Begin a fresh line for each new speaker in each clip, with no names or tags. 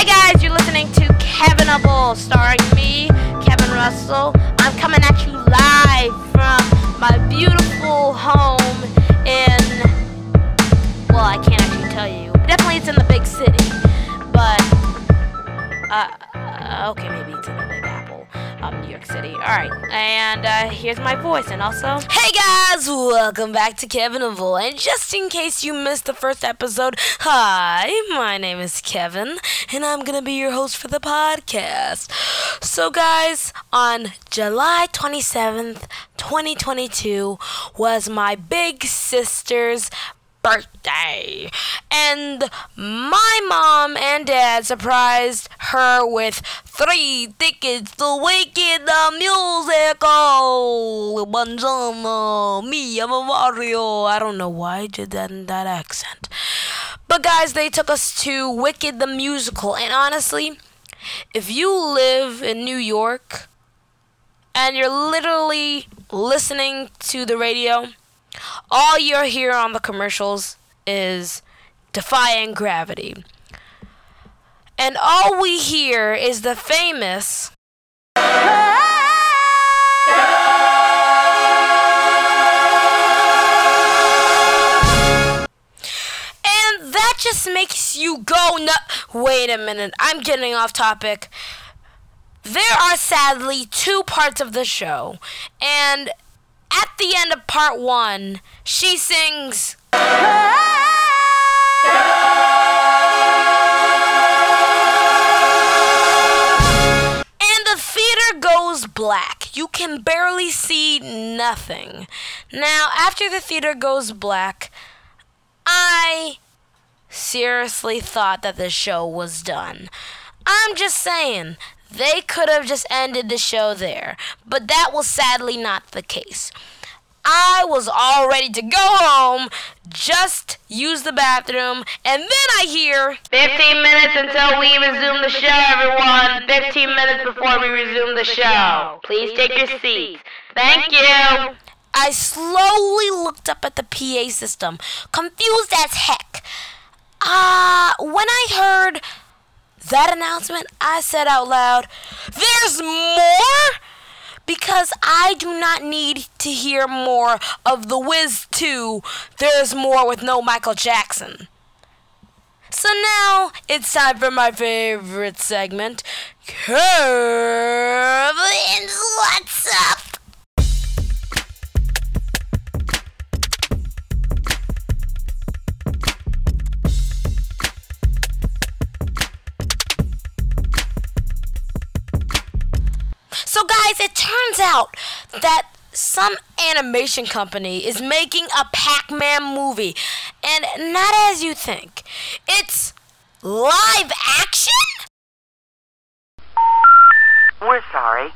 Hey guys, you're listening to Kevinable, starring me, Kevin Russell. I'm coming at you live from my beautiful home in. Well, I can't actually tell you. Definitely, it's in the big city, but uh, uh, okay, maybe it's in the Big York City. All right, and uh, here's my voice, and also, hey guys, welcome back to Kevinable. And just in case you missed the first episode, hi, my name is Kevin, and I'm gonna be your host for the podcast. So, guys, on July 27th, 2022, was my big sister's birthday. And my mom and dad surprised her with three tickets to Wicked the Musical. Buongiorno, me, I'm a Mario. I don't know why I did that in that accent. But guys, they took us to Wicked the Musical. And honestly, if you live in New York and you're literally listening to the radio, all you're hear on the commercials is defying gravity. And all we hear is the famous And that just makes you go no Wait a minute, I'm getting off topic. There are sadly two parts of the show, and at the end of part one, she sings. Goes black. You can barely see nothing. Now, after the theater goes black, I seriously thought that the show was done. I'm just saying, they could have just ended the show there, but that was sadly not the case. I was all ready to go home, just use the bathroom, and then I hear 15 minutes until we resume the show, everyone. 15 minutes before we resume the show. Please take your seats. Thank you. I slowly looked up at the PA system, confused as heck. Ah, uh, when I heard that announcement, I said out loud, There's more? Because I do not need to hear more of The Wiz 2, There's More with no Michael Jackson. So now it's time for my favorite segment, Kevin's What's Up? So, guys, it turns out that some animation company is making a Pac Man movie. And not as you think, it's live action?
We're sorry.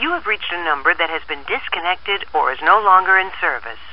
You have reached a number that has been disconnected or is no longer in service.